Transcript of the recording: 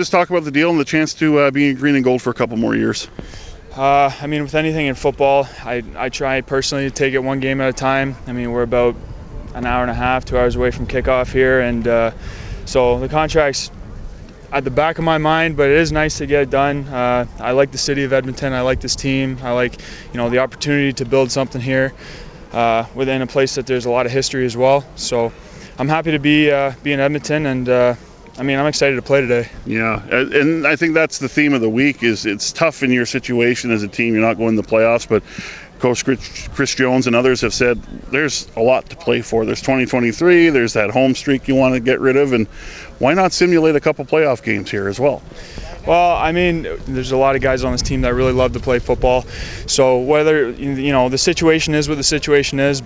just talk about the deal and the chance to uh, be in green and gold for a couple more years. Uh, I mean, with anything in football, I, I try personally to take it one game at a time. I mean, we're about an hour and a half, two hours away from kickoff here, and uh, so the contract's at the back of my mind, but it is nice to get it done. Uh, I like the city of Edmonton. I like this team. I like, you know, the opportunity to build something here uh, within a place that there's a lot of history as well. So I'm happy to be uh, be in Edmonton, and uh, I mean I'm excited to play today. Yeah, and I think that's the theme of the week. Is it's tough in your situation as a team. You're not going to the playoffs, but Coach Chris Jones and others have said there's a lot to play for. There's 2023. There's that home streak you want to get rid of, and why not simulate a couple playoff games here as well? Well, I mean, there's a lot of guys on this team that really love to play football. So whether you know the situation is what the situation is,